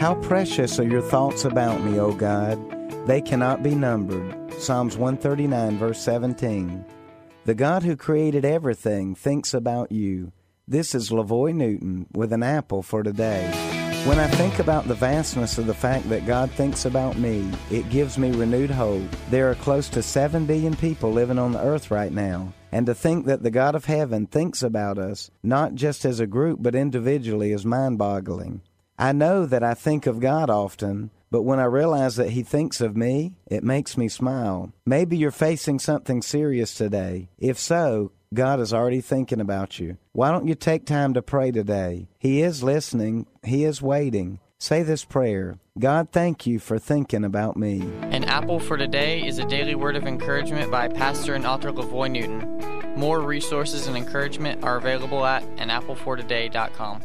How precious are your thoughts about me, O God. They cannot be numbered. Psalms 139, verse 17. The God who created everything thinks about you. This is LaVoy Newton with an apple for today. When I think about the vastness of the fact that God thinks about me, it gives me renewed hope. There are close to 7 billion people living on the earth right now. And to think that the God of heaven thinks about us, not just as a group but individually, is mind boggling. I know that I think of God often, but when I realize that He thinks of me, it makes me smile. Maybe you're facing something serious today. If so, God is already thinking about you. Why don't you take time to pray today? He is listening, He is waiting. Say this prayer God, thank you for thinking about me. An Apple for Today is a daily word of encouragement by pastor and author LaVoy Newton. More resources and encouragement are available at anapplefortoday.com.